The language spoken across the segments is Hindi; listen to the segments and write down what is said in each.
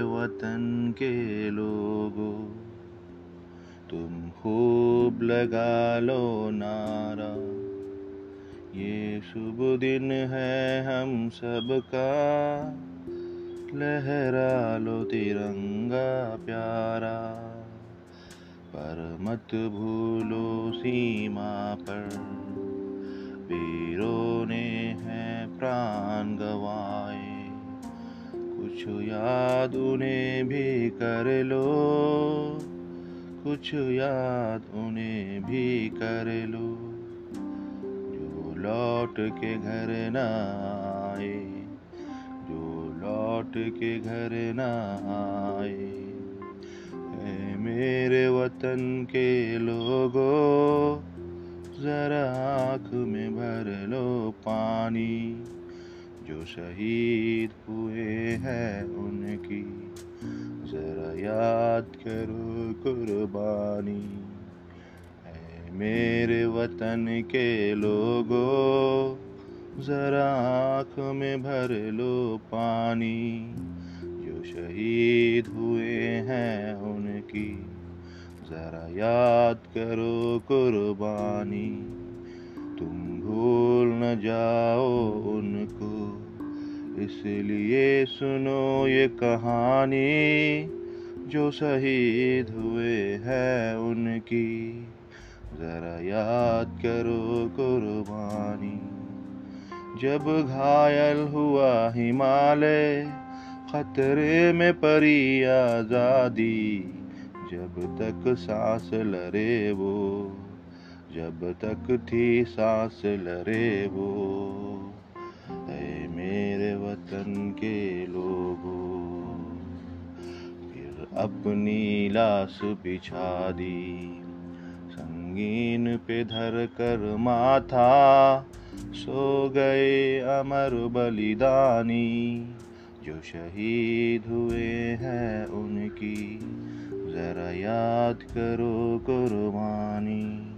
वतन के लोगों, तुम खूब लगा लो नारा। ये शुभ दिन है हम सबका, लहरा लो तिरंगा प्यारा। पर मत भूलो सीमा पर, वीरों कुछ याद उन्हें भी कर लो। कुछ याद उन्हें भी कर लो। जो लौट के घर न आए, जो लौट के घर न आए मेरे वतन के लोगों, जरा आँख में भर लो पानी। जो शहीद हुए हैं उनकी। जरा याद करो कुर्बानी। है मेरे वतन के लोगों, जरा आँख में भर लो पानी। जो शहीद हुए हैं उनकी, जरा याद करो कुर्बानी। तुम भूल न जाओ उनको। इसलिए सुनो ये कहानी, जो शहीद हुए हैं उनकी। ज़रा याद करो कुर्बानी। जब घायल हुआ हिमालय, खतरे में परी आज़ादी। जब तक सांस लरे वो, जब तक थी सांस लरे वो। वतन के लोगों, फिर अपनी लाश बिछा दी। संगीन पे धर कर माथा, सो गए अमर बलिदानी। जो शहीद हुए हैं उनकी, ज़रा याद करो कुर्बानी।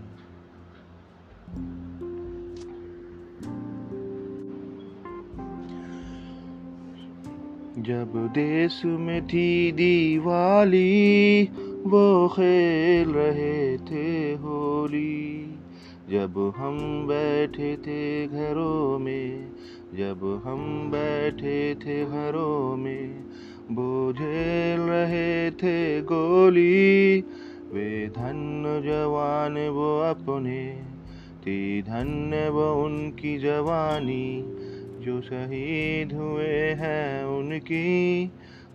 जब देश में थी दिवाली, वो खेल रहे थे होली। जब हम बैठे थे घरों में, जब हम बैठे थे घरों में, वो झेल रहे थे गोली। वे धन्य जवान वो अपने, थी धन्य वो उनकी जवानी। जो शहीद हुए हैं उनकी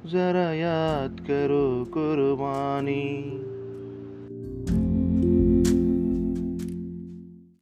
ज़रा याद करो कुर्बानी।